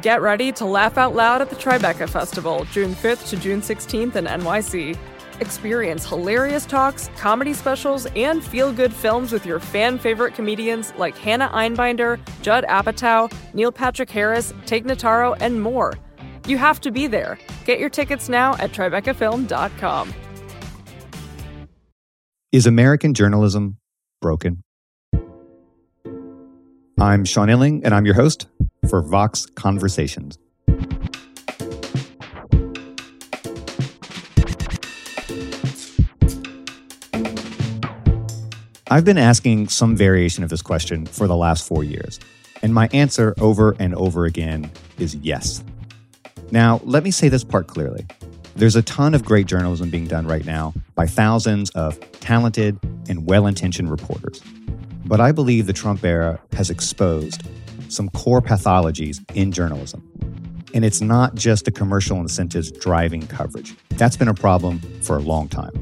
Get ready to laugh out loud at the Tribeca Festival, June 5th to June 16th in NYC. Experience hilarious talks, comedy specials, and feel good films with your fan favorite comedians like Hannah Einbinder, Judd Apatow, Neil Patrick Harris, Tig Notaro, and more. You have to be there. Get your tickets now at TribecaFilm.com. Is American journalism broken? I'm Sean Illing, and I'm your host for Vox Conversations. I've been asking some variation of this question for the last four years, and my answer over and over again is yes. Now, let me say this part clearly. There's a ton of great journalism being done right now by thousands of talented and well intentioned reporters. But I believe the Trump era has exposed some core pathologies in journalism. And it's not just the commercial incentives driving coverage. That's been a problem for a long time.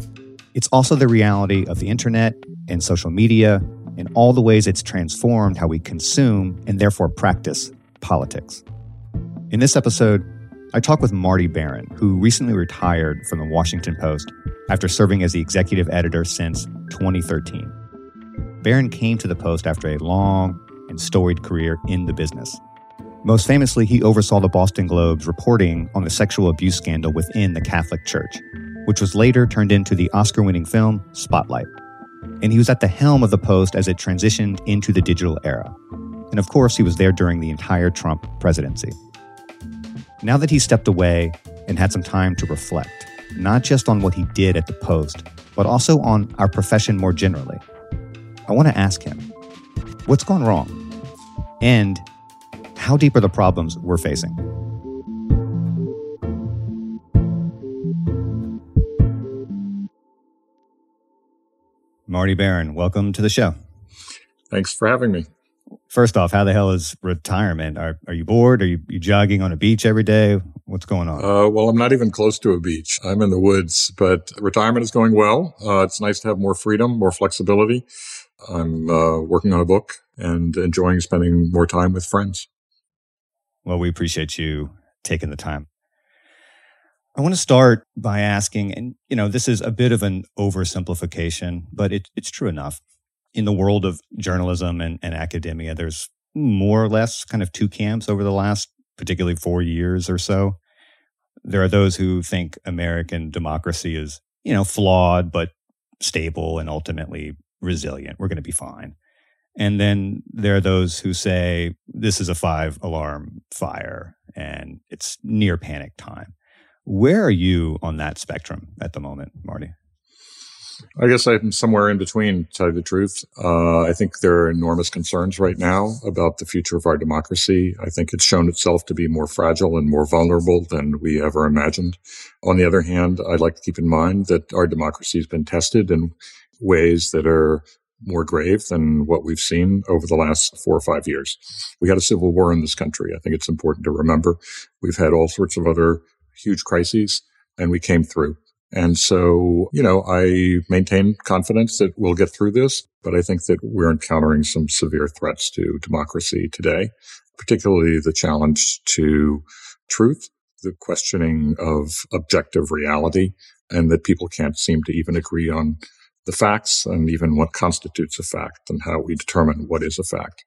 It's also the reality of the internet and social media and all the ways it's transformed how we consume and therefore practice politics. In this episode, I talk with Marty Baron, who recently retired from the Washington Post after serving as the executive editor since 2013. Baron came to the Post after a long and storied career in the business. Most famously, he oversaw the Boston Globe's reporting on the sexual abuse scandal within the Catholic Church, which was later turned into the Oscar winning film Spotlight. And he was at the helm of the Post as it transitioned into the digital era. And of course, he was there during the entire Trump presidency. Now that he stepped away and had some time to reflect, not just on what he did at the Post, but also on our profession more generally, I want to ask him what's gone wrong? And how deep are the problems we're facing? Marty Baron, welcome to the show. Thanks for having me. First off, how the hell is retirement? Are, are you bored? Are you, you jogging on a beach every day? What's going on? Uh, well, I'm not even close to a beach. I'm in the woods, but retirement is going well. Uh, it's nice to have more freedom, more flexibility. I'm uh, working on a book and enjoying spending more time with friends. Well, we appreciate you taking the time. I want to start by asking, and you know, this is a bit of an oversimplification, but it, it's true enough. In the world of journalism and, and academia, there's more or less kind of two camps over the last, particularly four years or so. There are those who think American democracy is, you know, flawed, but stable and ultimately resilient. We're going to be fine. And then there are those who say this is a five alarm fire and it's near panic time. Where are you on that spectrum at the moment, Marty? I guess I'm somewhere in between, to tell you the truth. Uh, I think there are enormous concerns right now about the future of our democracy. I think it's shown itself to be more fragile and more vulnerable than we ever imagined. On the other hand, I'd like to keep in mind that our democracy has been tested in ways that are more grave than what we've seen over the last four or five years. We had a civil war in this country. I think it's important to remember. We've had all sorts of other huge crises and we came through. And so, you know, I maintain confidence that we'll get through this, but I think that we're encountering some severe threats to democracy today, particularly the challenge to truth, the questioning of objective reality, and that people can't seem to even agree on the facts and even what constitutes a fact and how we determine what is a fact.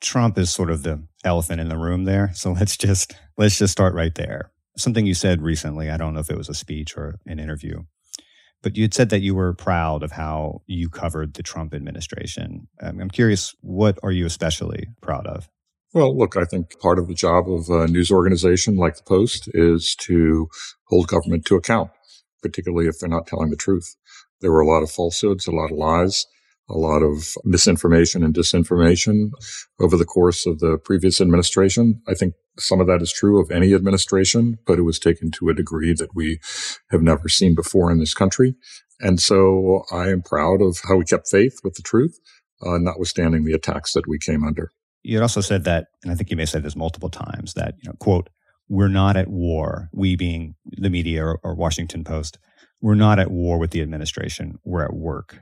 Trump is sort of the elephant in the room there. So let's just let's just start right there. Something you said recently, I don't know if it was a speech or an interview, but you had said that you were proud of how you covered the Trump administration. Um, I'm curious, what are you especially proud of? Well, look, I think part of the job of a news organization like the Post is to hold government to account, particularly if they're not telling the truth. There were a lot of falsehoods, a lot of lies. a lot of misinformation and disinformation over the course of the previous administration. I think some of that is true of any administration, but it was taken to a degree that we have never seen before in this country. And so I am proud of how we kept faith with the truth, uh, notwithstanding the attacks that we came under. You also said that, and I think you may have said this multiple times, that, you know, quote, we're not at war, we being the media or, or Washington Post, we're not at war with the administration, we're at work.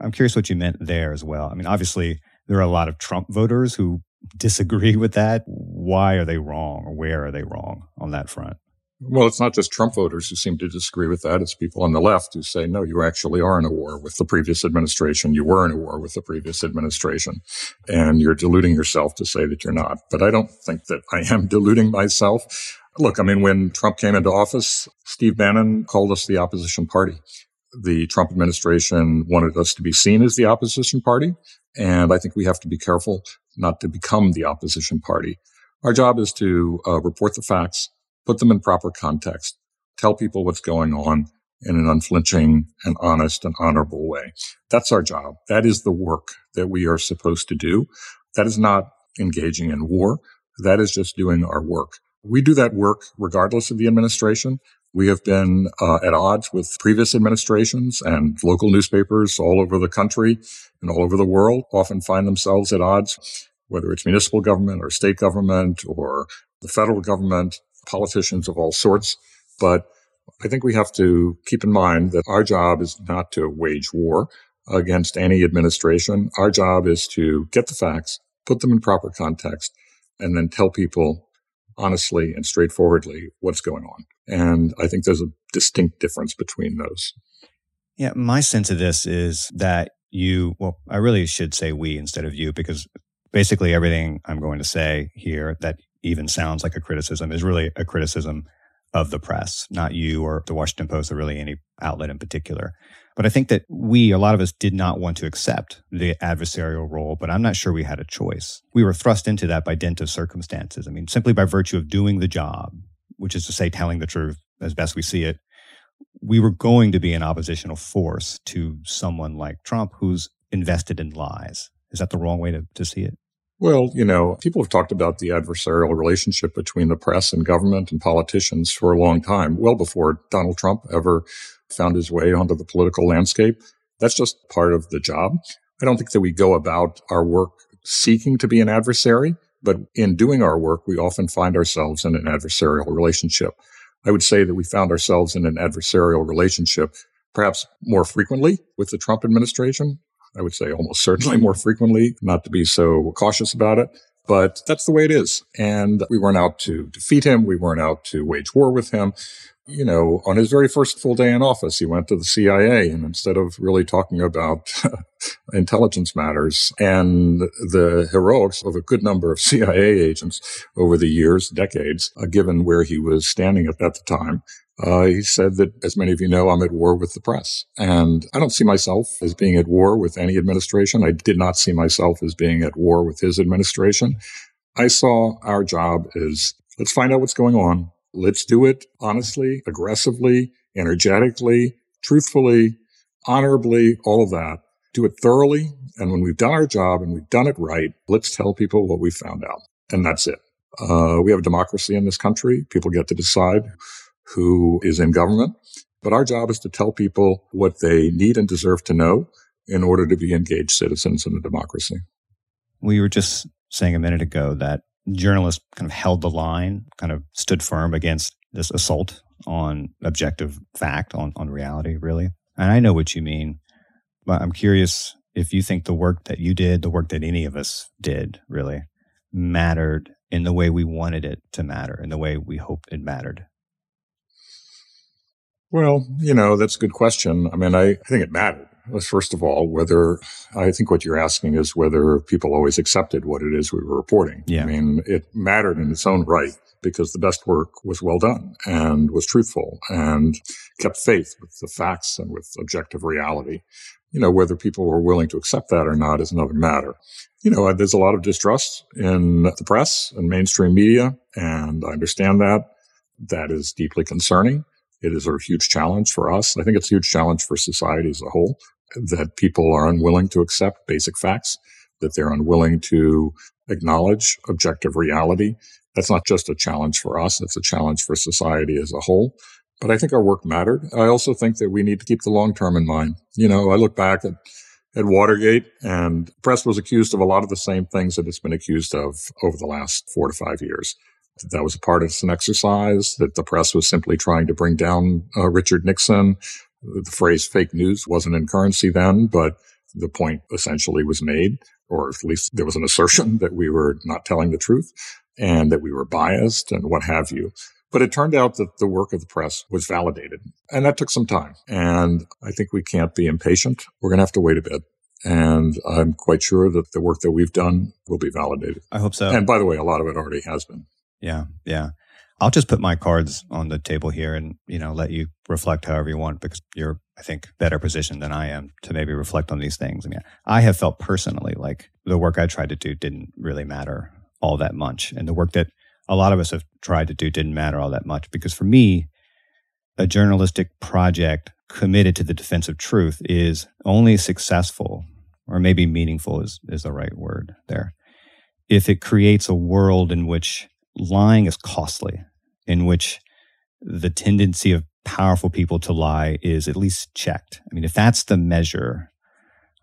I'm curious what you meant there as well. I mean, obviously, there are a lot of Trump voters who disagree with that. Why are they wrong or where are they wrong on that front? Well, it's not just Trump voters who seem to disagree with that. It's people on the left who say, no, you actually are in a war with the previous administration. You were in a war with the previous administration and you're deluding yourself to say that you're not. But I don't think that I am deluding myself. Look, I mean, when Trump came into office, Steve Bannon called us the opposition party. The Trump administration wanted us to be seen as the opposition party. And I think we have to be careful not to become the opposition party. Our job is to uh, report the facts, put them in proper context, tell people what's going on in an unflinching and honest and honorable way. That's our job. That is the work that we are supposed to do. That is not engaging in war. That is just doing our work. We do that work regardless of the administration. We have been uh, at odds with previous administrations and local newspapers all over the country and all over the world often find themselves at odds, whether it's municipal government or state government or the federal government, politicians of all sorts. But I think we have to keep in mind that our job is not to wage war against any administration. Our job is to get the facts, put them in proper context, and then tell people honestly and straightforwardly what's going on. And I think there's a distinct difference between those. Yeah, my sense of this is that you, well, I really should say we instead of you, because basically everything I'm going to say here that even sounds like a criticism is really a criticism of the press, not you or the Washington Post or really any outlet in particular. But I think that we, a lot of us, did not want to accept the adversarial role, but I'm not sure we had a choice. We were thrust into that by dint of circumstances. I mean, simply by virtue of doing the job, which is to say, telling the truth as best we see it, we were going to be an oppositional force to someone like Trump who's invested in lies. Is that the wrong way to, to see it? Well, you know, people have talked about the adversarial relationship between the press and government and politicians for a long time, well before Donald Trump ever found his way onto the political landscape. That's just part of the job. I don't think that we go about our work seeking to be an adversary, but in doing our work, we often find ourselves in an adversarial relationship. I would say that we found ourselves in an adversarial relationship perhaps more frequently with the Trump administration. I would say almost certainly more frequently, not to be so cautious about it. But that's the way it is. And we weren't out to defeat him. We weren't out to wage war with him you know, on his very first full day in office, he went to the CIA and instead of really talking about intelligence matters and the heroics of a good number of CIA agents over the years, decades, uh, given where he was standing at, at the time, uh, he said that, as many of you know, I'm at war with the press. And I don't see myself as being at war with any administration. I did not see myself as being at war with his administration. I saw our job as let's find out what's going on. Let's do it honestly, aggressively, energetically, truthfully, honorably, all of that. Do it thoroughly. And when we've done our job and we've done it right, let's tell people what we found out. And that's it. Uh, we have a democracy in this country. People get to decide who is in government. But our job is to tell people what they need and deserve to know in order to be engaged citizens in a democracy. We were just saying a minute ago that journalists kind of held the line, kind of stood firm against this assault on objective fact, on, on reality, really. And I know what you mean, but I'm curious if you think the work that you did, the work that any of us did, really mattered in the way we wanted it to matter, in the way we hoped it mattered. Well, you know, that's a good question. I mean, I, I think it mattered first of all whether I think what you're asking is whether people always accepted what it is we were reporting. Yeah. I mean, it mattered in its own right because the best work was well done and was truthful and kept faith with the facts and with objective reality. You know, whether people were willing to accept that or not is another matter. You know, uh, there's a lot of distrust in the press and mainstream media, and I understand that. That is deeply concerning. It is a huge challenge for us. I think it's a huge challenge for society as a whole. that people are unwilling to accept basic facts, that they're unwilling to acknowledge objective reality. That's not just a challenge for us. It's a challenge for society as a whole. But I think our work mattered. I also think that we need to keep the long term in mind. You know, I look back at, at Watergate and press was accused of a lot of the same things that it's been accused of over the last four to five years. That, that was a partisan exercise, that the press was simply trying to bring down uh, Richard Nixon. The phrase fake news wasn't in currency then, but the point essentially was made, or at least there was an assertion that we were not telling the truth and that we were biased and what have you. But it turned out that the work of the press was validated and that took some time. And I think we can't be impatient. We're going to have to wait a bit. And I'm quite sure that the work that we've done will be validated. I hope so. And by the way, a lot of it already has been. Yeah. Yeah. I'll just put my cards on the table here and, you know, let you reflect however you want because you're, I think, better positioned than I am to maybe reflect on these things. I mean, I have felt personally like the work I tried to do didn't really matter all that much. And the work that a lot of us have tried to do didn't matter all that much because for me, a journalistic project committed to the defense of truth is only successful or maybe meaningful is, is the right word there if it creates a world in which lying is costly in which the tendency of powerful people to lie is at least checked. I mean, if that's the measure,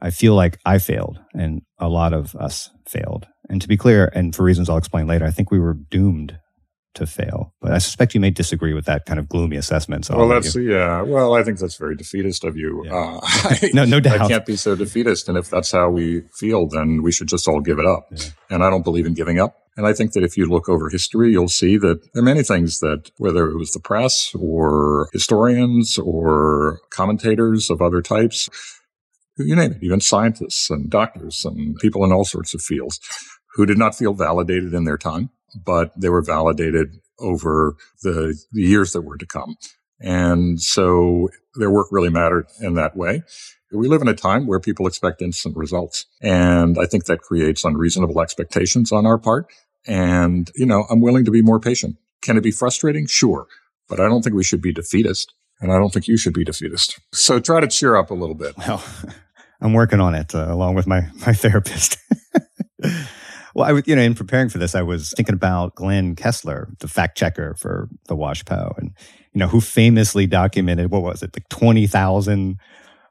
I feel like I failed and a lot of us failed. And to be clear, and for reasons I'll explain later, I think we were doomed to fail. But I suspect you may disagree with that kind of gloomy assessment. So well, that's yeah. Well, I think that's very defeatist of you. Yeah. Uh, I, no, no doubt. I can't be so defeatist. And if that's how we feel, then we should just all give it up. Yeah. And I don't believe in giving up. And I think that if you look over history, you'll see that there are many things that, whether it was the press or historians or commentators of other types, you name it, even scientists and doctors and people in all sorts of fields who did not feel validated in their time, but they were validated over the, the years that were to come. And so their work really mattered in that way. We live in a time where people expect instant results. And I think that creates unreasonable expectations on our part. And, you know, I'm willing to be more patient. Can it be frustrating? Sure. But I don't think we should be defeatist. And I don't think you should be defeatist. So try to cheer up a little bit. Well, I'm working on it uh, along with my, my therapist. well, I was, you know, in preparing for this, I was thinking about Glenn Kessler, the fact checker for the WashPo and, you know, who famously documented, what was it, like 20,000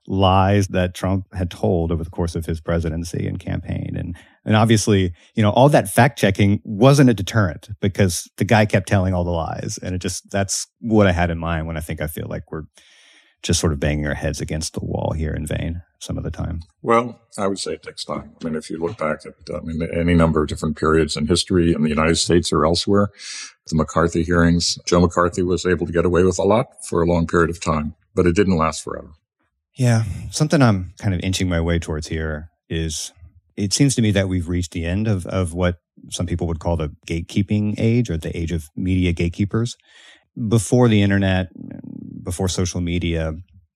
lies that Trump had told over the course of his presidency and campaign. And, and obviously, you know, all that fact checking wasn't a deterrent because the guy kept telling all the lies. And it just, that's what I had in mind when I think I feel like we're just sort of banging our heads against the wall here in vain some of the time. Well, I would say it takes time. I mean, if you look back at I mean, any number of different periods in history in the United States or elsewhere, the McCarthy hearings, Joe McCarthy was able to get away with a lot for a long period of time, but it didn't last forever. Yeah. Something I'm kind of inching my way towards here is it seems to me that we've reached the end of, of what some people would call the gatekeeping age or the age of media gatekeepers. Before the internet, before social media,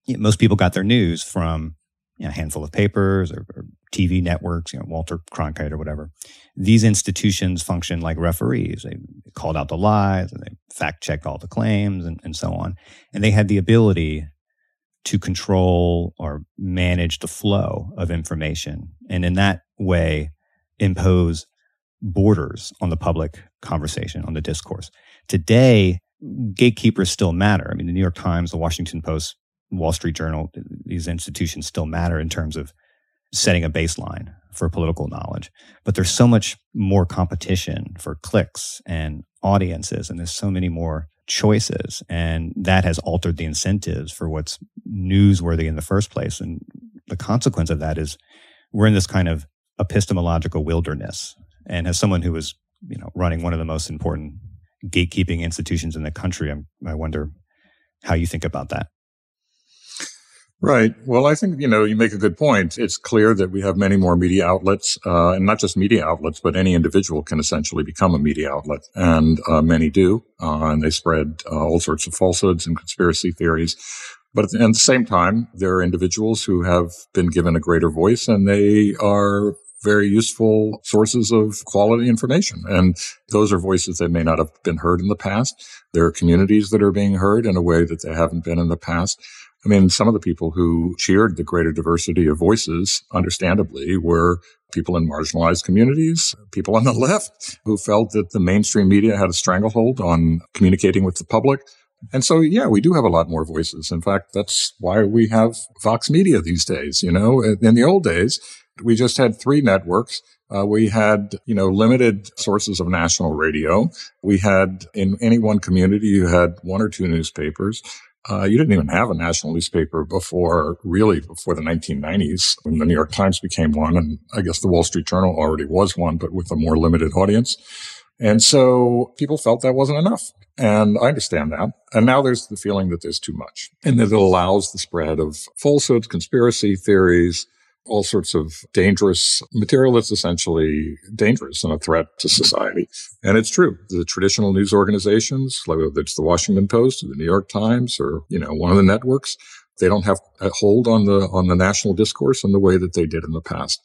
most people got their news from you know, a handful of papers or, or, TV networks, you know, Walter Cronkite or whatever. These institutions function like referees. They called out the lies and they fact checked all the claims and, and so on. And they had the ability to control or manage the flow of information. And in that way, impose borders on the public conversation, on the discourse. Today, gatekeepers still matter. I mean, the New York Times, the Washington Post, Wall Street Journal, these institutions still matter in terms of setting a baseline for political knowledge. But there's so much more competition for clicks and audiences, and there's so many more choices. And that has altered the incentives for what's newsworthy in the first place. And the consequence of that is we're in this kind of epistemological wilderness. And as someone who was, you know, running one of the most important gatekeeping institutions in the country, I'm, I wonder how you think about that. Right. Well, I think, you know, you make a good point. It's clear that we have many more media outlets, uh, and not just media outlets, but any individual can essentially become a media outlet. And uh, many do. Uh, and they spread uh, all sorts of falsehoods and conspiracy theories. But at the, at the same time, there are individuals who have been given a greater voice and they are very useful sources of quality information. And those are voices that may not have been heard in the past. There are communities that are being heard in a way that they haven't been in the past. I mean, some of the people who cheered the greater diversity of voices, understandably, were people in marginalized communities, people on the left who felt that the mainstream media had a stranglehold on communicating with the public. And so, yeah, we do have a lot more voices. In fact, that's why we have Vox Media these days. You know, in the old days, we just had three networks. Uh, we had, you know, limited sources of national radio. We had in any one community, you had one or two newspapers. Uh, you didn't even have a national newspaper before, really, before the 1990s, when the New York Times became one. And I guess the Wall Street Journal already was one, but with a more limited audience. And so people felt that wasn't enough. And I understand that. And now there's the feeling that there's too much and that it allows the spread of falsehoods, conspiracy theories, all sorts of dangerous material that's essentially dangerous and a threat to society. And it's true. The traditional news organizations, whether it's the Washington Post or the New York Times or, you know, one of the networks, they don't have a hold on the, on the national discourse in the way that they did in the past.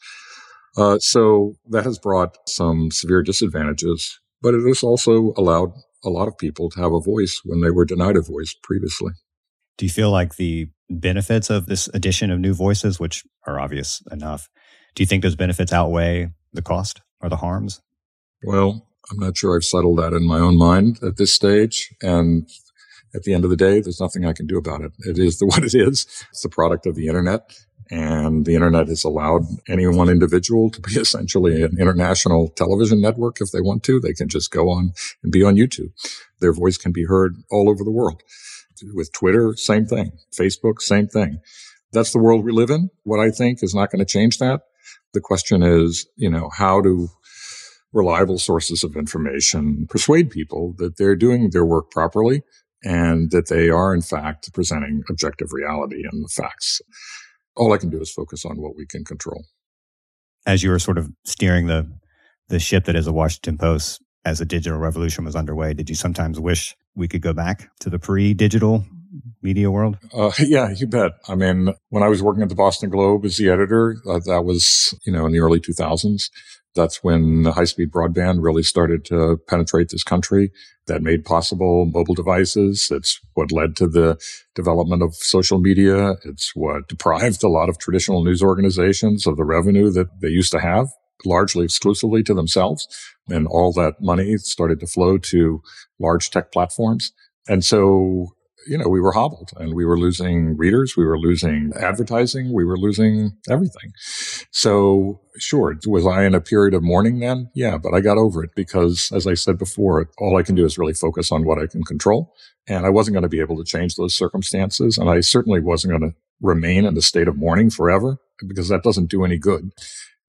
Uh, so that has brought some severe disadvantages, but it has also allowed a lot of people to have a voice when they were denied a voice previously. Do you feel like the benefits of this addition of new voices, which are obvious enough, do you think those benefits outweigh the cost or the harms? Well, I'm not sure I've settled that in my own mind at this stage. And at the end of the day, there's nothing I can do about it. It is the, what it is. It's the product of the internet. And the internet has allowed any one individual to be essentially an international television network if they want to. They can just go on and be on YouTube. Their voice can be heard all over the world. With Twitter, same thing. Facebook, same thing. That's the world we live in. What I think is not going to change that. The question is, you know, how do reliable sources of information persuade people that they're doing their work properly and that they are, in fact, presenting objective reality and the facts. All I can do is focus on what we can control. As you were sort of steering the the ship that is the Washington Post as the digital revolution was underway, did you sometimes wish we could go back to the pre-digital media world? Uh, yeah, you bet. I mean, when I was working at the Boston Globe as the editor, uh, that was, you know, in the early 2000s. That's when high speed broadband really started to penetrate this country. That made possible mobile devices. It's what led to the development of social media. It's what deprived a lot of traditional news organizations of the revenue that they used to have largely exclusively to themselves. And all that money started to flow to large tech platforms. And so you know, we were hobbled and we were losing readers. We were losing advertising. We were losing everything. So sure, was I in a period of mourning then? Yeah, but I got over it because as I said before, all I can do is really focus on what I can control. And I wasn't going to be able to change those circumstances. And I certainly wasn't going to remain in the state of mourning forever because that doesn't do any good.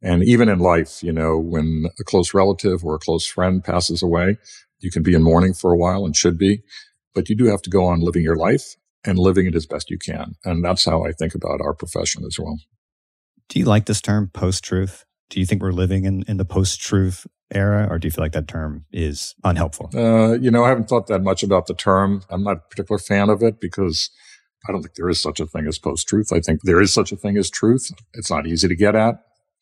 And even in life, you know, when a close relative or a close friend passes away, you can be in mourning for a while and should be but you do have to go on living your life and living it as best you can. And that's how I think about our profession as well. Do you like this term post truth? Do you think we're living in, in the post truth era, or do you feel like that term is unhelpful? Uh, you know, I haven't thought that much about the term. I'm not a particular fan of it because I don't think there is such a thing as post truth. I think there is such a thing as truth. It's not easy to get at.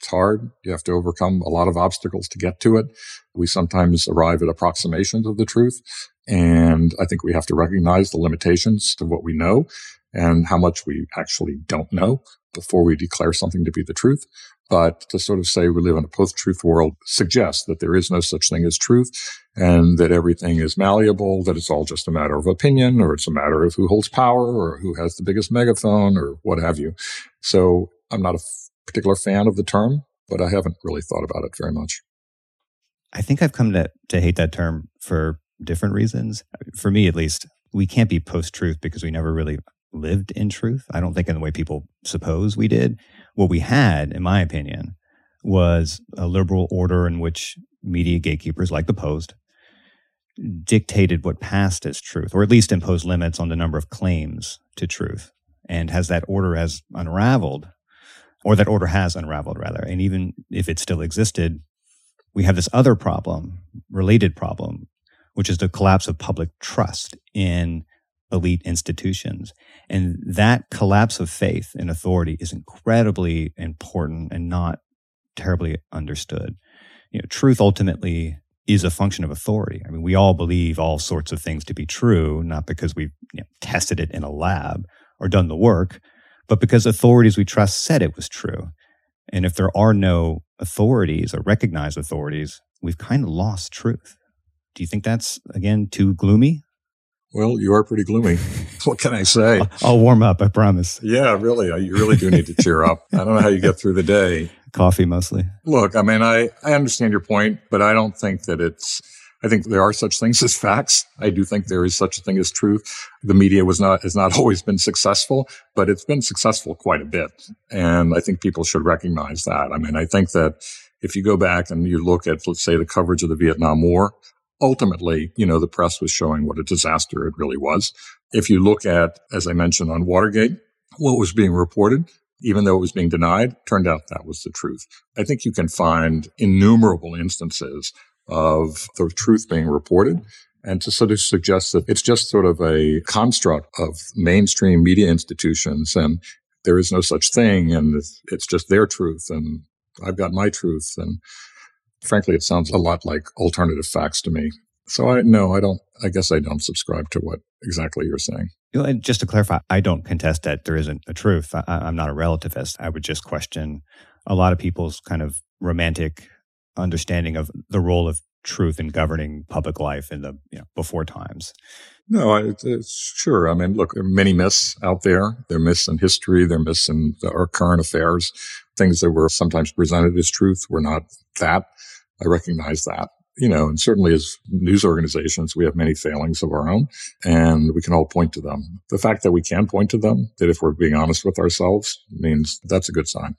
It's hard. You have to overcome a lot of obstacles to get to it. We sometimes arrive at approximations of the truth. And I think we have to recognize the limitations of what we know and how much we actually don't know before we declare something to be the truth. But to sort of say we live in a post-truth world suggests that there is no such thing as truth and that everything is malleable, that it's all just a matter of opinion or it's a matter of who holds power or who has the biggest megaphone or what have you. So I'm not a particular fan of the term, but I haven't really thought about it very much. I think I've come to, to hate that term for different reasons. For me, at least, we can't be post truth because we never really lived in truth. I don't think in the way people suppose we did. What we had, in my opinion, was a liberal order in which media gatekeepers like the Post dictated what passed as truth, or at least imposed limits on the number of claims to truth. And as that order has unraveled, or that order has unraveled rather, and even if it still existed, we have this other problem, related problem, which is the collapse of public trust in elite institutions. And that collapse of faith in authority is incredibly important and not terribly understood. You know, truth ultimately is a function of authority. I mean, we all believe all sorts of things to be true, not because we've you know, tested it in a lab. or done the work, but because authorities we trust said it was true. And if there are no authorities or recognized authorities, we've kind of lost truth. Do you think that's, again, too gloomy? Well, you are pretty gloomy. what can I say? I'll warm up, I promise. Yeah, really. You really do need to cheer up. I don't know how you get through the day. Coffee mostly. Look, I mean, I, I understand your point, but I don't think that it's, I think there are such things as facts. I do think there is such a thing as truth. The media was not, has not always been successful, but it's been successful quite a bit. And I think people should recognize that. I mean, I think that if you go back and you look at, let's say, the coverage of the Vietnam War, ultimately, you know, the press was showing what a disaster it really was. If you look at, as I mentioned on Watergate, what was being reported, even though it was being denied, turned out that was the truth. I think you can find innumerable instances of the truth being reported and to sort of suggest that it's just sort of a construct of mainstream media institutions and there is no such thing and it's just their truth and I've got my truth and frankly, it sounds a lot like alternative facts to me. So I no, I don't. I guess I don't subscribe to what exactly you're saying. And just to clarify, I don't contest that there isn't a truth. I, I'm not a relativist. I would just question a lot of people's kind of romantic understanding of the role of truth in governing public life in the you know, before times. No, it's, it's sure. I mean, look, there are many myths out there. There are myths in history. There are myths in our current affairs. Things that were sometimes presented as truth were not that. I recognize that. You know, and certainly as news organizations, we have many failings of our own and we can all point to them. The fact that we can point to them, that if we're being honest with ourselves means that's a good sign.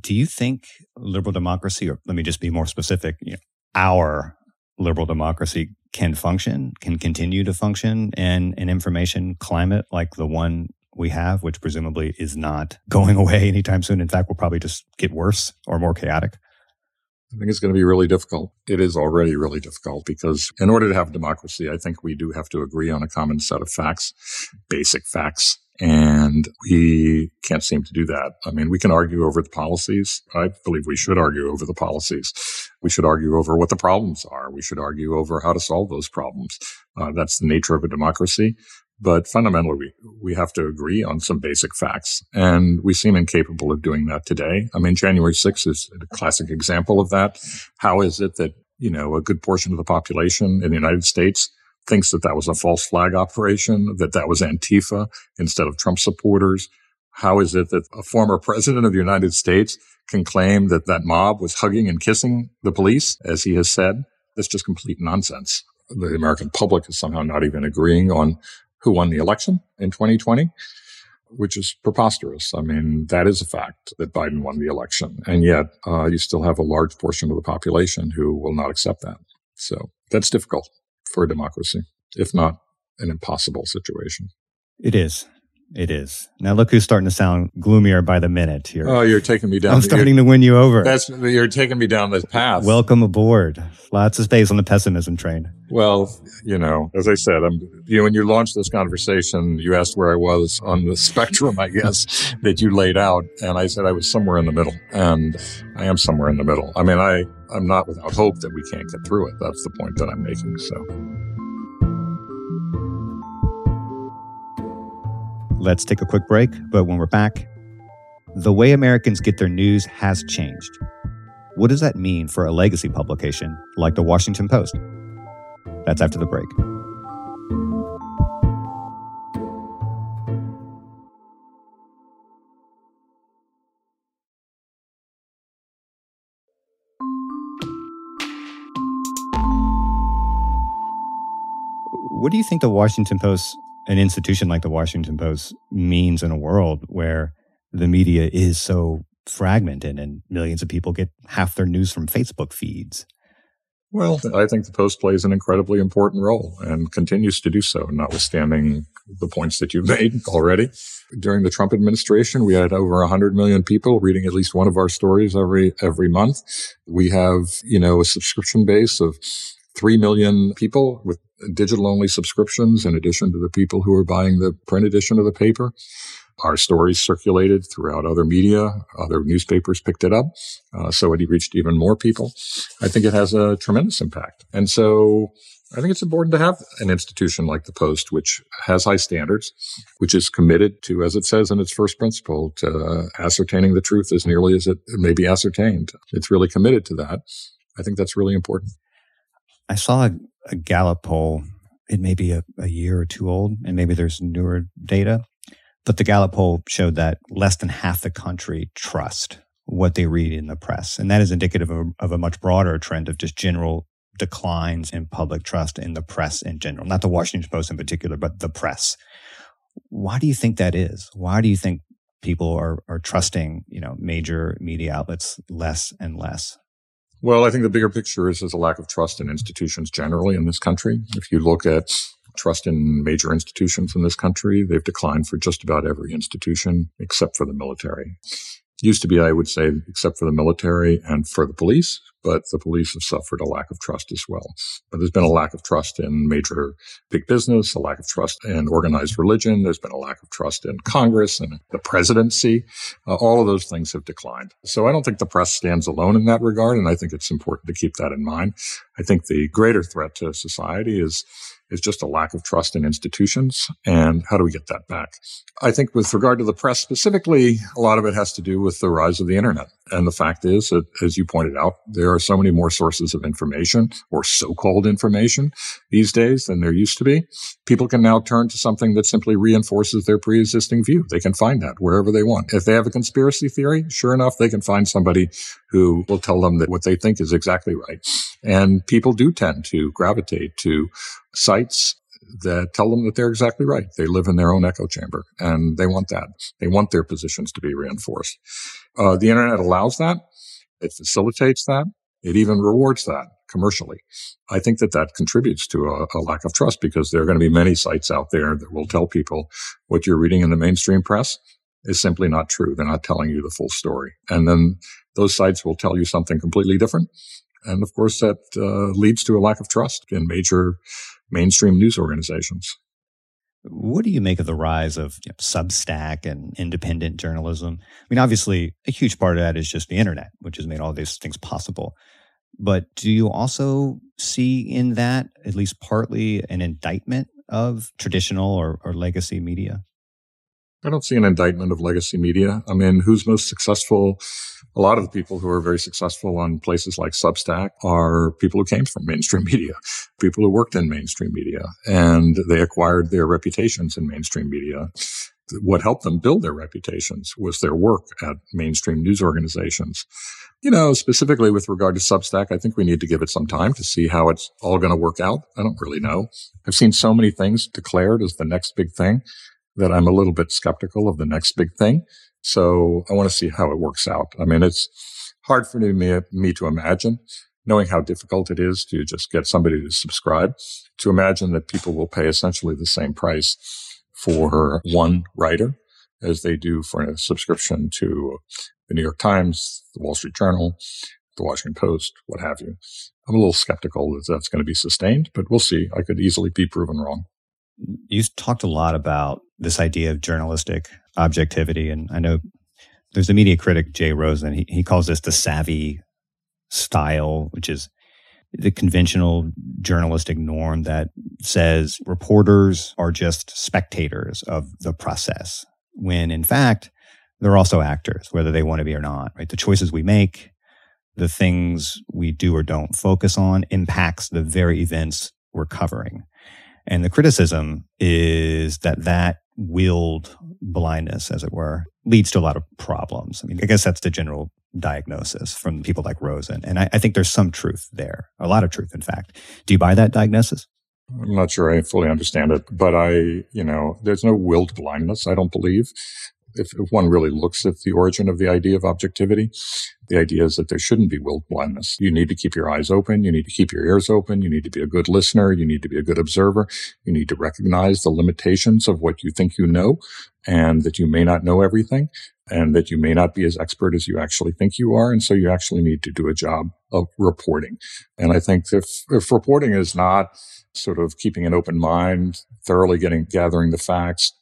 Do you think liberal democracy, or let me just be more specific, you know, our liberal democracy can function, can continue to function in an information climate like the one we have, which presumably is not going away anytime soon. In fact, will probably just get worse or more chaotic. I think it's going to be really difficult. It is already really difficult because in order to have democracy, I think we do have to agree on a common set of facts, basic facts. And we can't seem to do that. I mean, we can argue over the policies. I believe we should argue over the policies. We should argue over what the problems are. We should argue over how to solve those problems. Uh, that's the nature of a democracy. But fundamentally, we, we have to agree on some basic facts. And we seem incapable of doing that today. I mean, January 6th is a classic example of that. How is it that, you know, a good portion of the population in the United States thinks that that was a false flag operation, that that was Antifa instead of Trump supporters? How is it that a former president of the United States can claim that that mob was hugging and kissing the police, as he has said? That's just complete nonsense. The American public is somehow not even agreeing on who won the election in 2020, which is preposterous. I mean, that is a fact that Biden won the election. And yet, uh, you still have a large portion of the population who will not accept that. So that's difficult for democracy, if not an impossible situation. It is. It is. Now look who's starting to sound gloomier by the minute here. Oh, you're taking me down. I'm starting to win you over. That's you're taking me down this path. Welcome aboard. Lots of space on the pessimism train. Well, you know, as I said, I'm you know, when you launched this conversation, you asked where I was on the spectrum, I guess, that you laid out. And I said I was somewhere in the middle. And I am somewhere in the middle. I mean, I, I'm not without hope that we can't get through it. That's the point that I'm making. So Let's take a quick break, but when we're back, the way Americans get their news has changed. What does that mean for a legacy publication like the Washington Post? That's after the break. What do you think the Washington Post an institution like the Washington Post means in a world where the media is so fragmented and millions of people get half their news from Facebook feeds. Well, I think the Post plays an incredibly important role and continues to do so, notwithstanding the points that you've made already. During the Trump administration, we had over 100 million people reading at least one of our stories every, every month. We have, you know, a subscription base of 3 million people with digital only subscriptions in addition to the people who are buying the print edition of the paper. Our stories circulated throughout other media, other newspapers picked it up. Uh, so it reached even more people. I think it has a tremendous impact. And so I think it's important to have an institution like the Post, which has high standards, which is committed to, as it says in its first principle, to ascertaining the truth as nearly as it may be ascertained. It's really committed to that. I think that's really important. I saw a, a Gallup poll. It may be a, a year or two old, and maybe there's newer data. But the Gallup poll showed that less than half the country trust what they read in the press. And that is indicative of, of a much broader trend of just general declines in public trust in the press in general, not the Washington Post in particular, but the press. Why do you think that is? Why do you think people are, are trusting, you know, major media outlets less and less? Well, I think the bigger picture is there's a lack of trust in institutions generally in this country. If you look at trust in major institutions in this country, they've declined for just about every institution except for the military used to be, I would say, except for the military and for the police, but the police have suffered a lack of trust as well. But there's been a lack of trust in major big business, a lack of trust in organized religion. There's been a lack of trust in Congress and the presidency. Uh, all of those things have declined. So I don't think the press stands alone in that regard. And I think it's important to keep that in mind. I think the greater threat to society is is just a lack of trust in institutions. And how do we get that back? I think with regard to the press specifically, a lot of it has to do with the rise of the internet. And the fact is that, as you pointed out, there are so many more sources of information or so-called information these days than there used to be. People can now turn to something that simply reinforces their pre-existing view. They can find that wherever they want. If they have a conspiracy theory, sure enough, they can find somebody who will tell them that what they think is exactly right. And people do tend to gravitate to sites that tell them that they're exactly right. They live in their own echo chamber and they want that. They want their positions to be reinforced. Uh, the internet allows that. It facilitates that. It even rewards that commercially. I think that that contributes to a, a lack of trust because there are going to be many sites out there that will tell people what you're reading in the mainstream press is simply not true. They're not telling you the full story. And then those sites will tell you something completely different. And of course, that uh, leads to a lack of trust in major mainstream news organizations. What do you make of the rise of you know, Substack and independent journalism? I mean, obviously, a huge part of that is just the internet, which has made all these things possible. But do you also see in that, at least partly, an indictment of traditional or, or legacy media? I don't see an indictment of legacy media. I mean, who's most successful? A lot of the people who are very successful on places like Substack are people who came from mainstream media, people who worked in mainstream media, and they acquired their reputations in mainstream media. What helped them build their reputations was their work at mainstream news organizations. You know, specifically with regard to Substack, I think we need to give it some time to see how it's all going to work out. I don't really know. I've seen so many things declared as the next big thing that I'm a little bit skeptical of the next big thing. So I want to see how it works out. I mean, it's hard for me, me to imagine knowing how difficult it is to just get somebody to subscribe to imagine that people will pay essentially the same price for one writer as they do for a subscription to the New York Times, the Wall Street Journal, the Washington Post, what have you. I'm a little skeptical that that's going to be sustained, but we'll see. I could easily be proven wrong. You talked a lot about this idea of journalistic objectivity. And I know there's a media critic, Jay Rosen, he, he calls this the savvy style, which is the conventional journalistic norm that says reporters are just spectators of the process, when in fact, they're also actors, whether they want to be or not, right? The choices we make, the things we do or don't focus on impacts the very events we're covering. And the criticism is that that willed blindness, as it were, leads to a lot of problems. I mean, I guess that's the general diagnosis from people like Rosen. And I, I, think there's some truth there, a lot of truth, in fact. Do you buy that diagnosis? I'm not sure I fully understand it, but I, you know, there's no willed blindness, I don't believe if, if one really looks at the origin of the idea of objectivity, the idea is that there shouldn't be willed blindness. You need to keep your eyes open. You need to keep your ears open. You need to be a good listener. You need to be a good observer. You need to recognize the limitations of what you think you know and that you may not know everything and that you may not be as expert as you actually think you are. And so you actually need to do a job of reporting. And I think if, if reporting is not sort of keeping an open mind, thoroughly getting, gathering the facts,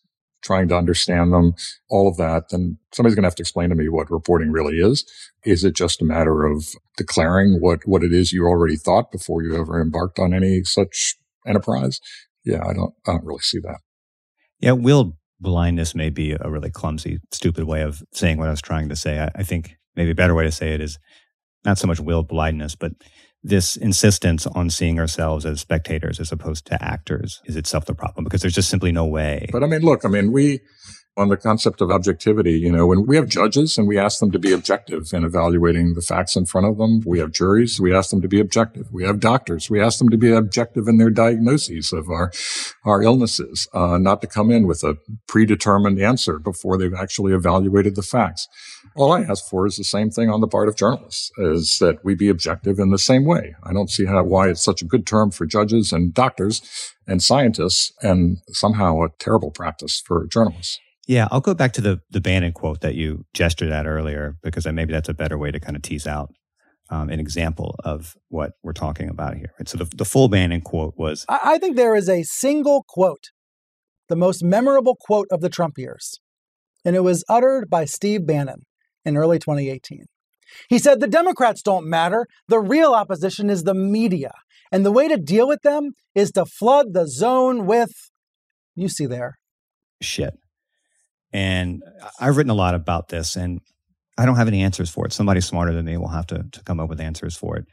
trying to understand them, all of that, then somebody's going to have to explain to me what reporting really is. Is it just a matter of declaring what, what it is you already thought before you ever embarked on any such enterprise? Yeah, I don't, I don't really see that. Yeah, will blindness may be a really clumsy, stupid way of saying what I was trying to say. I, I think maybe a better way to say it is not so much will blindness, but this insistence on seeing ourselves as spectators as opposed to actors is itself the problem because there's just simply no way. But I mean, look, I mean, we, on the concept of objectivity, you know, when we have judges and we ask them to be objective in evaluating the facts in front of them, we have juries, we ask them to be objective. We have doctors, we ask them to be objective in their diagnoses of our, our illnesses, uh, not to come in with a predetermined answer before they've actually evaluated the facts. All I ask for is the same thing on the part of journalists, is that we be objective in the same way. I don't see how, why it's such a good term for judges and doctors and scientists and somehow a terrible practice for journalists. Yeah, I'll go back to the the Bannon quote that you gestured at earlier because maybe that's a better way to kind of tease out um, an example of what we're talking about here. Right? So the, the full Bannon quote was I, I think there is a single quote, the most memorable quote of the Trump years, and it was uttered by Steve Bannon in early 2018. He said, The Democrats don't matter. The real opposition is the media. And the way to deal with them is to flood the zone with, you see there, shit. And I've written a lot about this and I don't have any answers for it. Somebody smarter than me will have to, to come up with answers for it.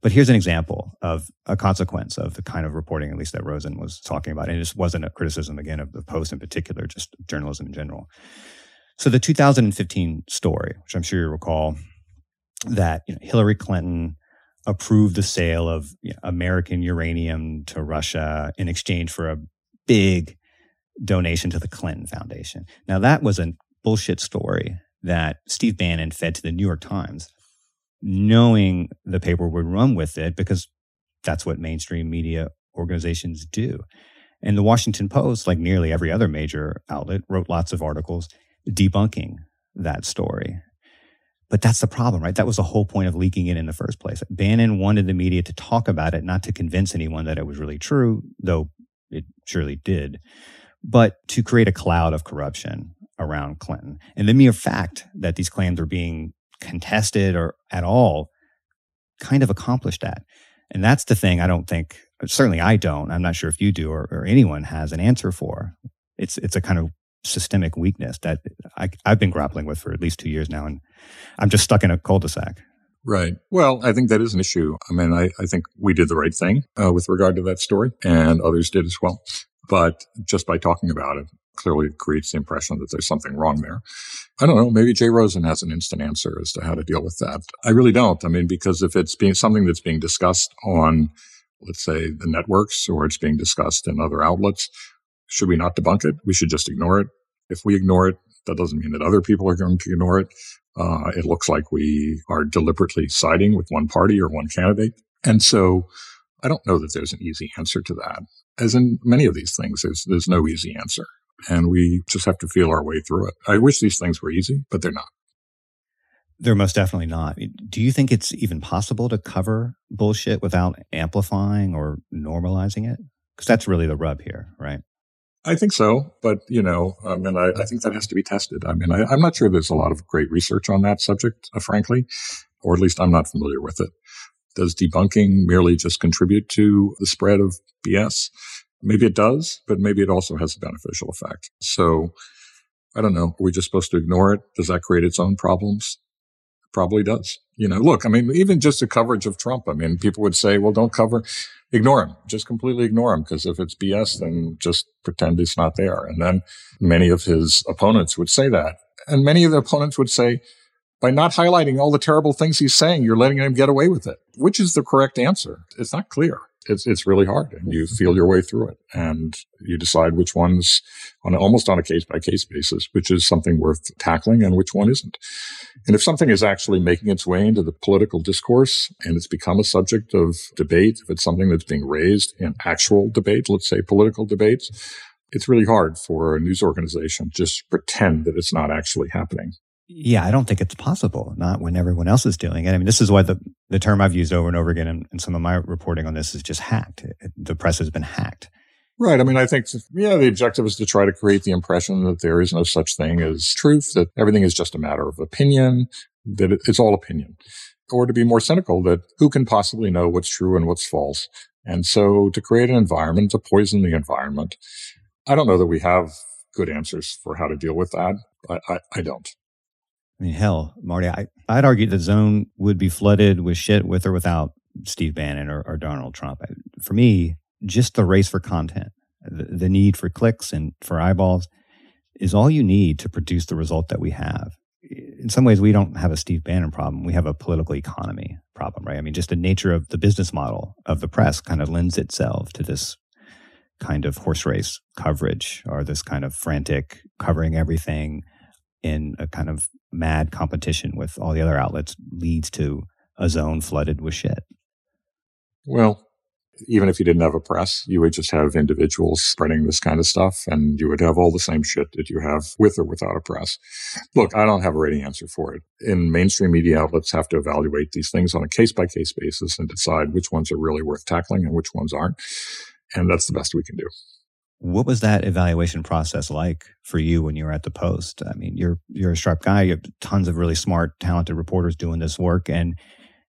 But here's an example of a consequence of the kind of reporting, at least that Rosen was talking about. And this wasn't a criticism, again, of the Post in particular, just journalism in general. So the 2015 story, which I'm sure you recall, that you know, Hillary Clinton approved the sale of you know, American uranium to Russia in exchange for a big donation to the Clinton Foundation. Now, that was a bullshit story that Steve Bannon fed to the New York Times, knowing the paper would run with it because that's what mainstream media organizations do. And the Washington Post, like nearly every other major outlet, wrote lots of articles debunking that story. But that's the problem, right? That was the whole point of leaking it in the first place. Bannon wanted the media to talk about it, not to convince anyone that it was really true, though it surely did but to create a cloud of corruption around Clinton. And the mere fact that these claims are being contested or at all kind of accomplished that. And that's the thing I don't think, certainly I don't, I'm not sure if you do or, or anyone has an answer for. It's, it's a kind of systemic weakness that I, I've been grappling with for at least two years now. And I'm just stuck in a cul-de-sac. Right. Well, I think that is an issue. I mean, I, I think we did the right thing uh, with regard to that story, and others did as well. But just by talking about it, clearly creates the impression that there's something wrong there. I don't know. Maybe Jay Rosen has an instant answer as to how to deal with that. I really don't. I mean, because if it's being something that's being discussed on, let's say, the networks or it's being discussed in other outlets, should we not debunk it? We should just ignore it. If we ignore it, that doesn't mean that other people are going to ignore it. Uh, it looks like we are deliberately siding with one party or one candidate. And so I don't know that there's an easy answer to that as in many of these things, there's, there's no easy answer. And we just have to feel our way through it. I wish these things were easy, but they're not. They're most definitely not. Do you think it's even possible to cover bullshit without amplifying or normalizing it? Because that's really the rub here, right? I think so, but you know, I mean, I, I think that has to be tested. I mean, I, am not sure there's a lot of great research on that subject, uh, frankly, or at least I'm not familiar with it. Does debunking merely just contribute to the spread of BS? Maybe it does, but maybe it also has a beneficial effect. So I don't know. Are we just supposed to ignore it? Does that create its own problems? Probably does. You know, look, I mean, even just the coverage of Trump, I mean, people would say, well, don't cover, ignore him, just completely ignore him. Cause if it's BS, then just pretend it's not there. And then many of his opponents would say that. And many of the opponents would say, by not highlighting all the terrible things he's saying, you're letting him get away with it. Which is the correct answer? It's not clear. It's, it's really hard and you feel your way through it and you decide which ones on almost on a case by case basis, which is something worth tackling and which one isn't. And if something is actually making its way into the political discourse and it's become a subject of debate, if it's something that's being raised in actual debate, let's say political debates, it's really hard for a news organization to just pretend that it's not actually happening yeah, I don't think it's possible, not when everyone else is doing it. I mean, this is why the, the term I've used over and over again in, in some of my reporting on this is just hacked. It, the press has been hacked. Right. I mean, I think, yeah, the objective is to try to create the impression that there is no such thing as truth, that everything is just a matter of opinion, that it's all opinion. Or to be more cynical, that who can possibly know what's true and what's false? And so to create an environment, to poison the environment, I don't know that we have good answers for how to deal with that. I, I, I don't. I mean, hell, Marty, I, I'd argue the zone would be flooded with shit with or without Steve Bannon or, or Donald Trump. For me, just the race for content, the, the need for clicks and for eyeballs is all you need to produce the result that we have. In some ways, we don't have a Steve Bannon problem. We have a political economy problem, right? I mean, just the nature of the business model of the press kind of lends itself to this kind of horse race coverage or this kind of frantic covering everything in a kind of mad competition with all the other outlets leads to a zone flooded with shit. Well, even if you didn't have a press, you would just have individuals spreading this kind of stuff and you would have all the same shit that you have with or without a press. Look, I don't have a ready answer for it. In mainstream media outlets have to evaluate these things on a case by case basis and decide which ones are really worth tackling and which ones aren't. And that's the best we can do. What was that evaluation process like for you when you were at the Post? I mean, you're you're a sharp guy. You have tons of really smart, talented reporters doing this work, and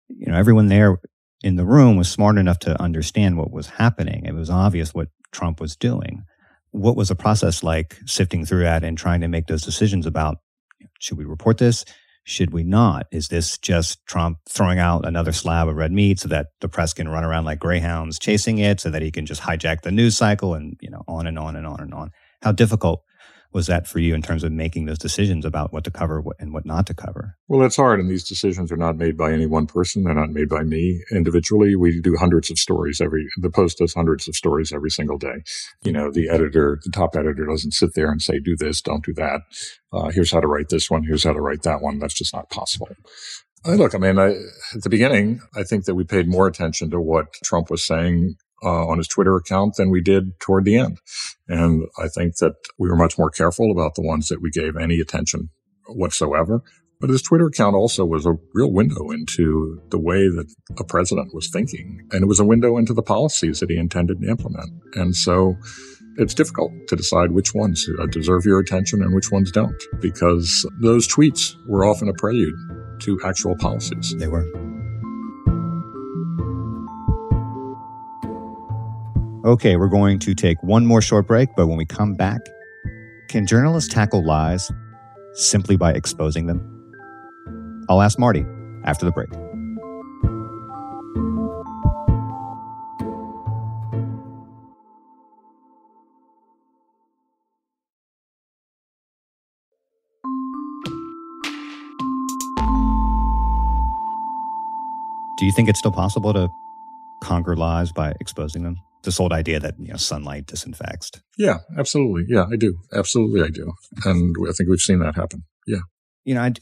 you know everyone there in the room was smart enough to understand what was happening. It was obvious what Trump was doing. What was the process like sifting through that and trying to make those decisions about should we report this? Should we not? Is this just Trump throwing out another slab of red meat so that the press can run around like greyhounds chasing it so that he can just hijack the news cycle and, you know, on and on and on and on? How difficult was that for you in terms of making those decisions about what to cover and what not to cover? Well, it's hard. And these decisions are not made by any one person. They're not made by me individually. We do hundreds of stories every, the Post does hundreds of stories every single day. You know, the editor, the top editor doesn't sit there and say, do this, don't do that. Uh, here's how to write this one. Here's how to write that one. That's just not possible. I look, I mean, I, at the beginning, I think that we paid more attention to what Trump was saying uh, on his Twitter account than we did toward the end. And I think that we were much more careful about the ones that we gave any attention whatsoever. But his Twitter account also was a real window into the way that a president was thinking. And it was a window into the policies that he intended to implement. And so it's difficult to decide which ones deserve your attention and which ones don't, because those tweets were often a prelude to actual policies. They were. Okay, we're going to take one more short break, but when we come back, can journalists tackle lies simply by exposing them? I'll ask Marty after the break. Do you think it's still possible to conquer lies by exposing them? This old idea that you know sunlight disinfects. Yeah, absolutely. Yeah, I do. Absolutely, I do. And I think we've seen that happen. Yeah. You know, I,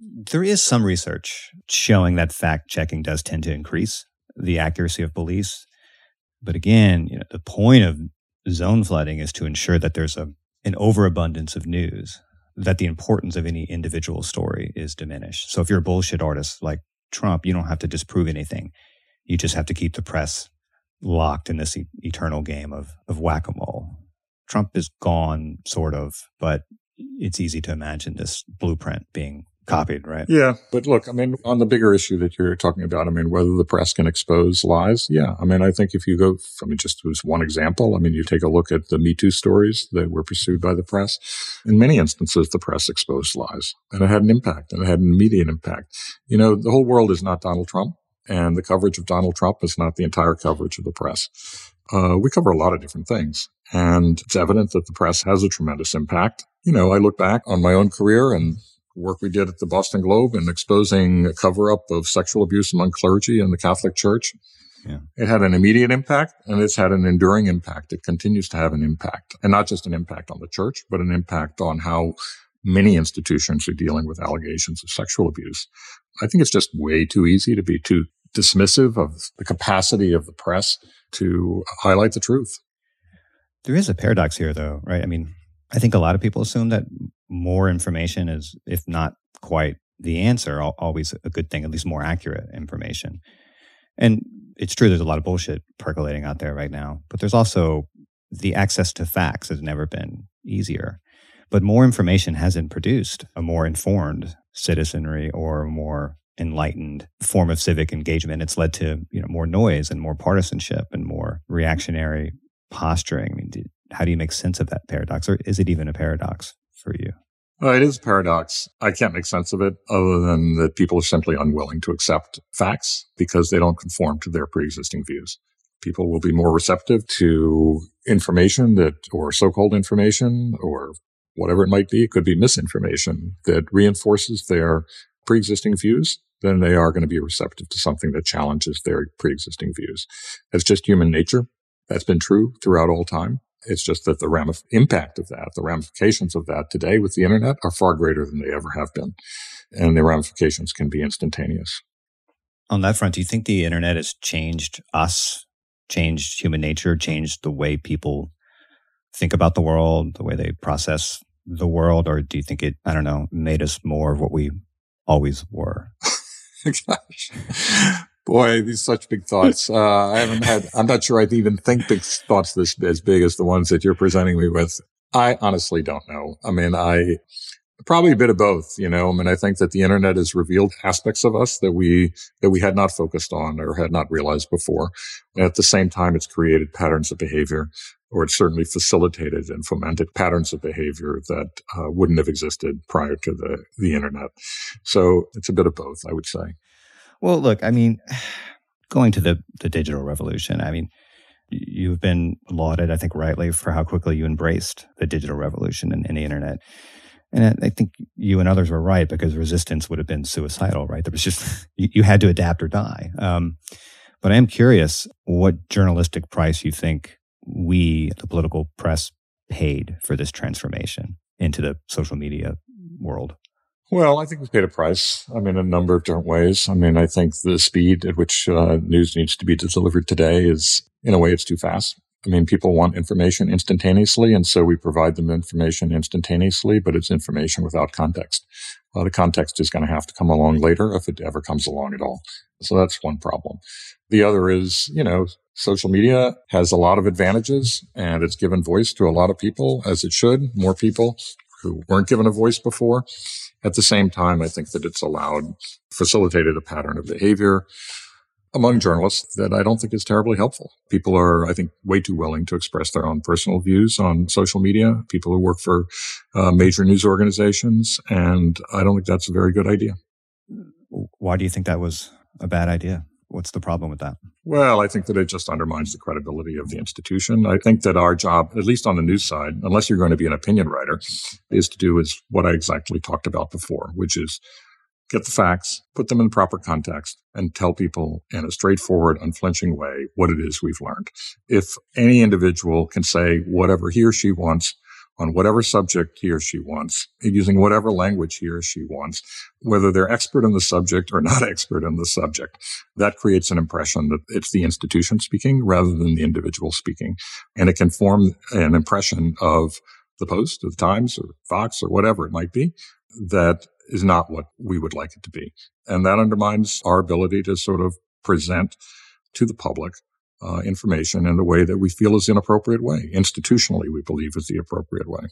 there is some research showing that fact checking does tend to increase the accuracy of beliefs. But again, you know, the point of zone flooding is to ensure that there's a an overabundance of news, that the importance of any individual story is diminished. So if you're a bullshit artist like Trump, you don't have to disprove anything. You just have to keep the press locked in this e- eternal game of, of whack a mole. Trump is gone, sort of, but it's easy to imagine this blueprint being copied, right? Yeah. But look, I mean, on the bigger issue that you're talking about, I mean, whether the press can expose lies. Yeah. I mean, I think if you go, I mean, just as one example, I mean, you take a look at the Me Too stories that were pursued by the press. In many instances, the press exposed lies and it had an impact and it had an immediate impact. You know, the whole world is not Donald Trump and the coverage of Donald Trump is not the entire coverage of the press. Uh, we cover a lot of different things, and it's evident that the press has a tremendous impact. You know, I look back on my own career and work we did at the Boston Globe in exposing a cover up of sexual abuse among clergy in the Catholic Church. Yeah. It had an immediate impact and it's had an enduring impact. It continues to have an impact and not just an impact on the church, but an impact on how many institutions are dealing with allegations of sexual abuse. I think it's just way too easy to be too dismissive of the capacity of the press to highlight the truth. There is a paradox here, though, right? I mean, I think a lot of people assume that more information is, if not quite the answer, always a good thing, at least more accurate information. And it's true, there's a lot of bullshit percolating out there right now, but there's also the access to facts has never been easier. But more information hasn't produced a more informed citizenry or a more enlightened form of civic engagement. It's led to you know more noise and more partisanship and more reactionary posturing. I mean, do, how do you make sense of that paradox, or is it even a paradox for you? Well, it is a paradox. I can't make sense of it other than that people are simply unwilling to accept facts because they don't conform to their pre-existing views. People will be more receptive to information that, or so-called information, or whatever it might be. It could be misinformation that reinforces their pre-existing views than they are going to be receptive to something that challenges their pre-existing views. That's just human nature. That's been true throughout all time. It's just that the ramif- impact of that, the ramifications of that today with the internet are far greater than they ever have been. And the ramifications can be instantaneous. On that front, do you think the internet has changed us, changed human nature, changed the way people think about the world, the way they process the world? Or do you think it, I don't know, made us more of what we always were? Gosh. Boy, these such big thoughts. Uh, I haven't had, I'm not sure I'd even think big thoughts this as big as the ones that you're presenting me with. I honestly don't know. I mean, I probably a bit of both, you know, I mean, I think that the internet has revealed aspects of us that we, that we had not focused on or had not realized before. And at the same time, it's created patterns of behavior or it's certainly facilitated and fomented patterns of behavior that uh, wouldn't have existed prior to the, the internet. So it's a bit of both, I would say. Well, look, I mean, going to the, the digital revolution, I mean, you've been lauded, I think rightly, for how quickly you embraced the digital revolution and, and the internet. And I think you and others were right because resistance would have been suicidal, right? There was just, you, you had to adapt or die. Um, but I am curious what journalistic price you think we, the political press, paid for this transformation into the social media world. Well, I think we paid a price. I mean, a number of different ways. I mean, I think the speed at which uh, news needs to be delivered today is, in a way, it's too fast. I mean, people want information instantaneously, and so we provide them information instantaneously, but it's information without context. Well, the context is going to have to come along later if it ever comes along at all. So that's one problem. The other is, you know, social media has a lot of advantages and it's given voice to a lot of people as it should, more people who weren't given a voice before. At the same time, I think that it's allowed, facilitated a pattern of behavior among journalists that I don't think is terribly helpful. People are, I think, way too willing to express their own personal views on social media. People who work for uh, major news organizations. And I don't think that's a very good idea. Why do you think that was a bad idea? What's the problem with that? Well, I think that it just undermines the credibility of the institution. I think that our job, at least on the news side, unless you're going to be an opinion writer, is to do is what I exactly talked about before, which is get the facts, put them in the proper context, and tell people in a straightforward, unflinching way what it is we've learned. If any individual can say whatever he or she wants on whatever subject he or she wants, using whatever language he or she wants, whether they're expert in the subject or not expert in the subject. That creates an impression that it's the institution speaking rather than the individual speaking. And it can form an impression of the Post, or the Times, or Fox, or whatever it might be, that is not what we would like it to be. And that undermines our ability to sort of present to the public uh, information in a way that we feel is an appropriate way. Institutionally, we believe is the appropriate way.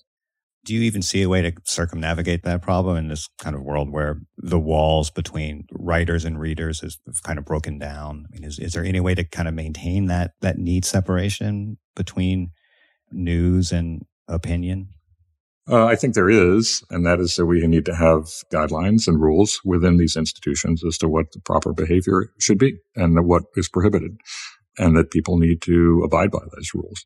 Do you even see a way to circumnavigate that problem in this kind of world where the walls between writers and readers is kind of broken down? I mean, is, is there any way to kind of maintain that, that need separation between news and opinion? Uh, I think there is, and that is that we need to have guidelines and rules within these institutions as to what the proper behavior should be and what is prohibited and that people need to abide by those rules.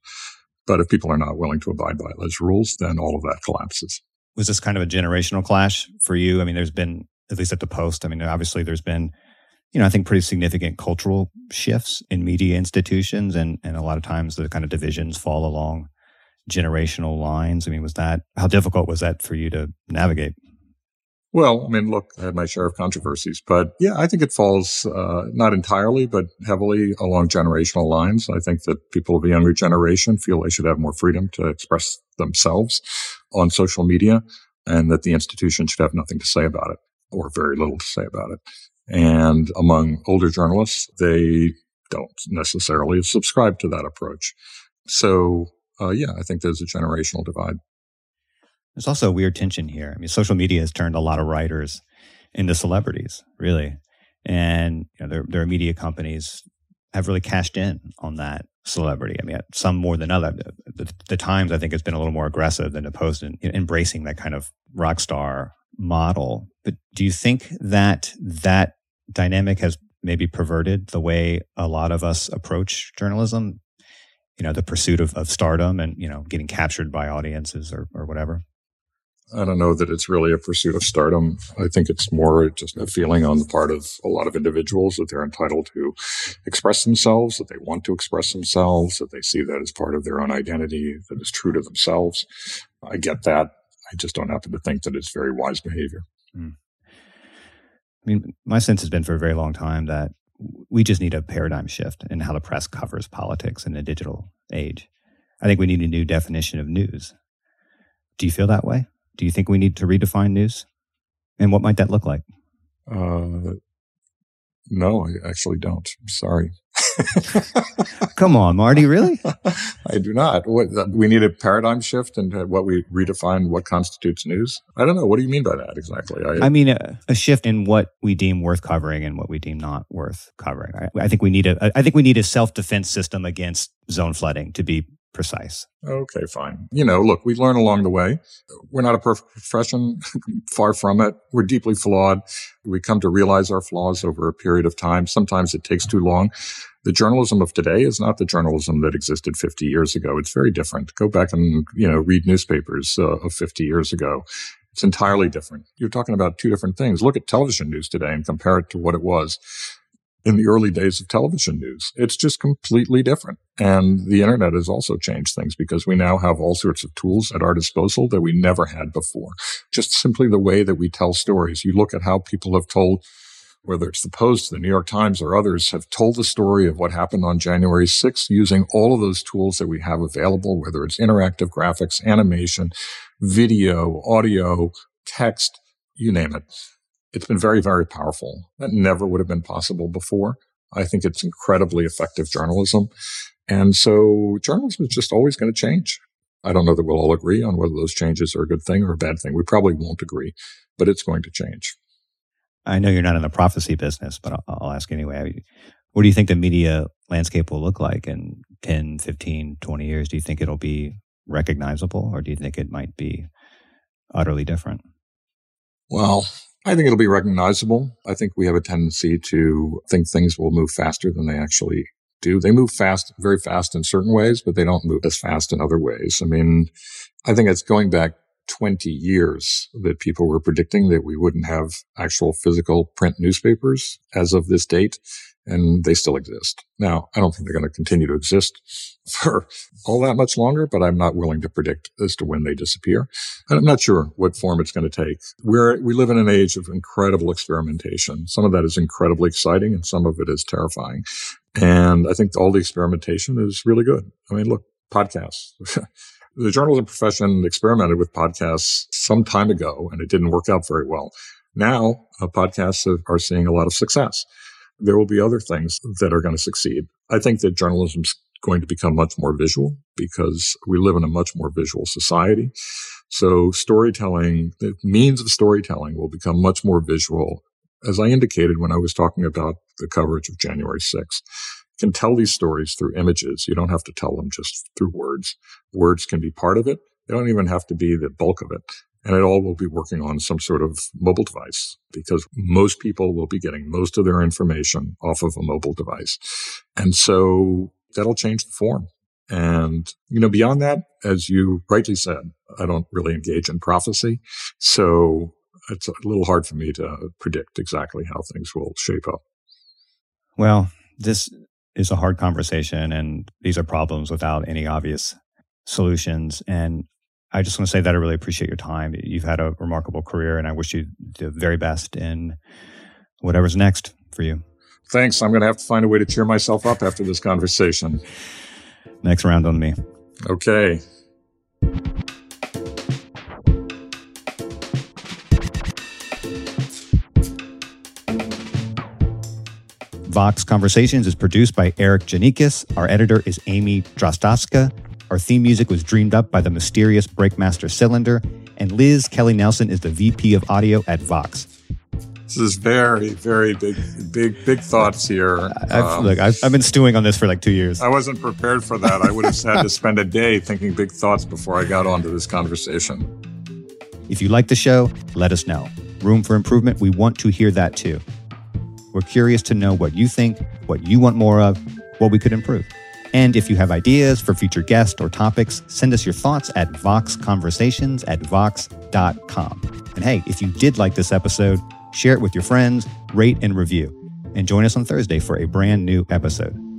But if people are not willing to abide by those rules, then all of that collapses. Was this kind of a generational clash for you? I mean, there's been, at least at the Post, I mean, obviously there's been, you know, I think pretty significant cultural shifts in media institutions. And, and a lot of times the kind of divisions fall along generational lines. I mean, was that, how difficult was that for you to navigate? Well, I mean, look, I had my share of controversies, but yeah, I think it falls uh, not entirely, but heavily along generational lines. I think that people of a younger generation feel they should have more freedom to express themselves on social media and that the institution should have nothing to say about it or very little to say about it. And among older journalists, they don't necessarily subscribe to that approach. So uh, yeah, I think there's a generational divide. There's also a weird tension here. I mean, social media has turned a lot of writers into celebrities, really. And you know, their, their media companies have really cashed in on that celebrity. I mean, some more than other. The, the Times, I think, has been a little more aggressive than the Post in embracing that kind of rock star model. But do you think that that dynamic has maybe perverted the way a lot of us approach journalism? You know, the pursuit of, of stardom and, you know, getting captured by audiences or, or whatever? I don't know that it's really a pursuit of stardom. I think it's more just a feeling on the part of a lot of individuals that they're entitled to express themselves, that they want to express themselves, that they see that as part of their own identity, that is true to themselves. I get that. I just don't happen to think that it's very wise behavior. Mm. I mean, my sense has been for a very long time that we just need a paradigm shift in how the press covers politics in a digital age. I think we need a new definition of news. Do you feel that way? Do you think we need to redefine news? And what might that look like? Uh, no, I actually don't. Sorry. Come on, Marty, really? I do not. What, uh, we need a paradigm shift in uh, what we redefine what constitutes news. I don't know. What do you mean by that exactly? I, I mean a, a, shift in what we deem worth covering and what we deem not worth covering. I, I think we need a. I think we need a self defense system against zone flooding to be precise. Okay, fine. You know, look, we learn along the way. We're not a perfect profession, far from it. We're deeply flawed. We come to realize our flaws over a period of time. Sometimes it takes too long. The journalism of today is not the journalism that existed 50 years ago. It's very different. Go back and, you know, read newspapers uh, of 50 years ago. It's entirely different. You're talking about two different things. Look at television news today and compare it to what it was in the early days of television news. It's just completely different. And the internet has also changed things because we now have all sorts of tools at our disposal that we never had before. Just simply the way that we tell stories. You look at how people have told whether it's the Post, the New York Times, or others, have told the story of what happened on January 6th using all of those tools that we have available, whether it's interactive graphics, animation, video, audio, text, you name it. It's been very, very powerful. That never would have been possible before. I think it's incredibly effective journalism. And so journalism is just always going to change. I don't know that we'll all agree on whether those changes are a good thing or a bad thing. We probably won't agree, but it's going to change. I know you're not in the prophecy business, but I'll, I'll ask anyway. What do you think the media landscape will look like in 10, 15, 20 years? Do you think it'll be recognizable or do you think it might be utterly different? Well, I think it'll be recognizable. I think we have a tendency to think things will move faster than they actually do. They move fast, very fast in certain ways, but they don't move as fast in other ways. I mean, I think it's going back 20 years that people were predicting that we wouldn't have actual physical print newspapers as of this date and they still exist. Now, I don't think they're going to continue to exist for all that much longer, but I'm not willing to predict as to when they disappear. And I'm not sure what form it's going to take. We're, we live in an age of incredible experimentation. Some of that is incredibly exciting and some of it is terrifying. And I think all the experimentation is really good. I mean, look, podcasts. the journalism profession experimented with podcasts some time ago and it didn't work out very well. Now, uh, podcasts are seeing a lot of success there will be other things that are going to succeed. I think that journalism's going to become much more visual because we live in a much more visual society. So storytelling, the means of storytelling will become much more visual. As I indicated when I was talking about the coverage of January 6th, you can tell these stories through images. You don't have to tell them just through words. Words can be part of it. They don't even have to be the bulk of it. And it all will be working on some sort of mobile device because most people will be getting most of their information off of a mobile device. And so that'll change the form. And, you know, beyond that, as you rightly said, I don't really engage in prophecy. So it's a little hard for me to predict exactly how things will shape up. Well, this is a hard conversation and these are problems without any obvious solutions. And I just want to say that I really appreciate your time. You've had a remarkable career, and I wish you the very best in whatever's next for you. Thanks. I'm going to have to find a way to cheer myself up after this conversation. Next round on me. Okay. Vox Conversations is produced by Erikk Geannikis. Our editor is Amy Drozdowska. Our theme music was dreamed up by the mysterious Breakmaster Cylinder, and Liz Kelly Nelson is the VP of audio at Vox. This is very, very big, big, big thoughts here. I've, um, look, I've, I've, been stewing on this for like two years. I wasn't prepared for that. I would have had to spend a day thinking big thoughts before I got onto this conversation. If you like the show, let us know. Room for improvement, we want to hear that too. We're curious to know what you think, what you want more of, what we could improve. And if you have ideas for future guests or topics, send us your thoughts at voxconversations at vox.com. And hey, if you did like this episode, share it with your friends, rate and review. And join us on Thursday for a brand new episode.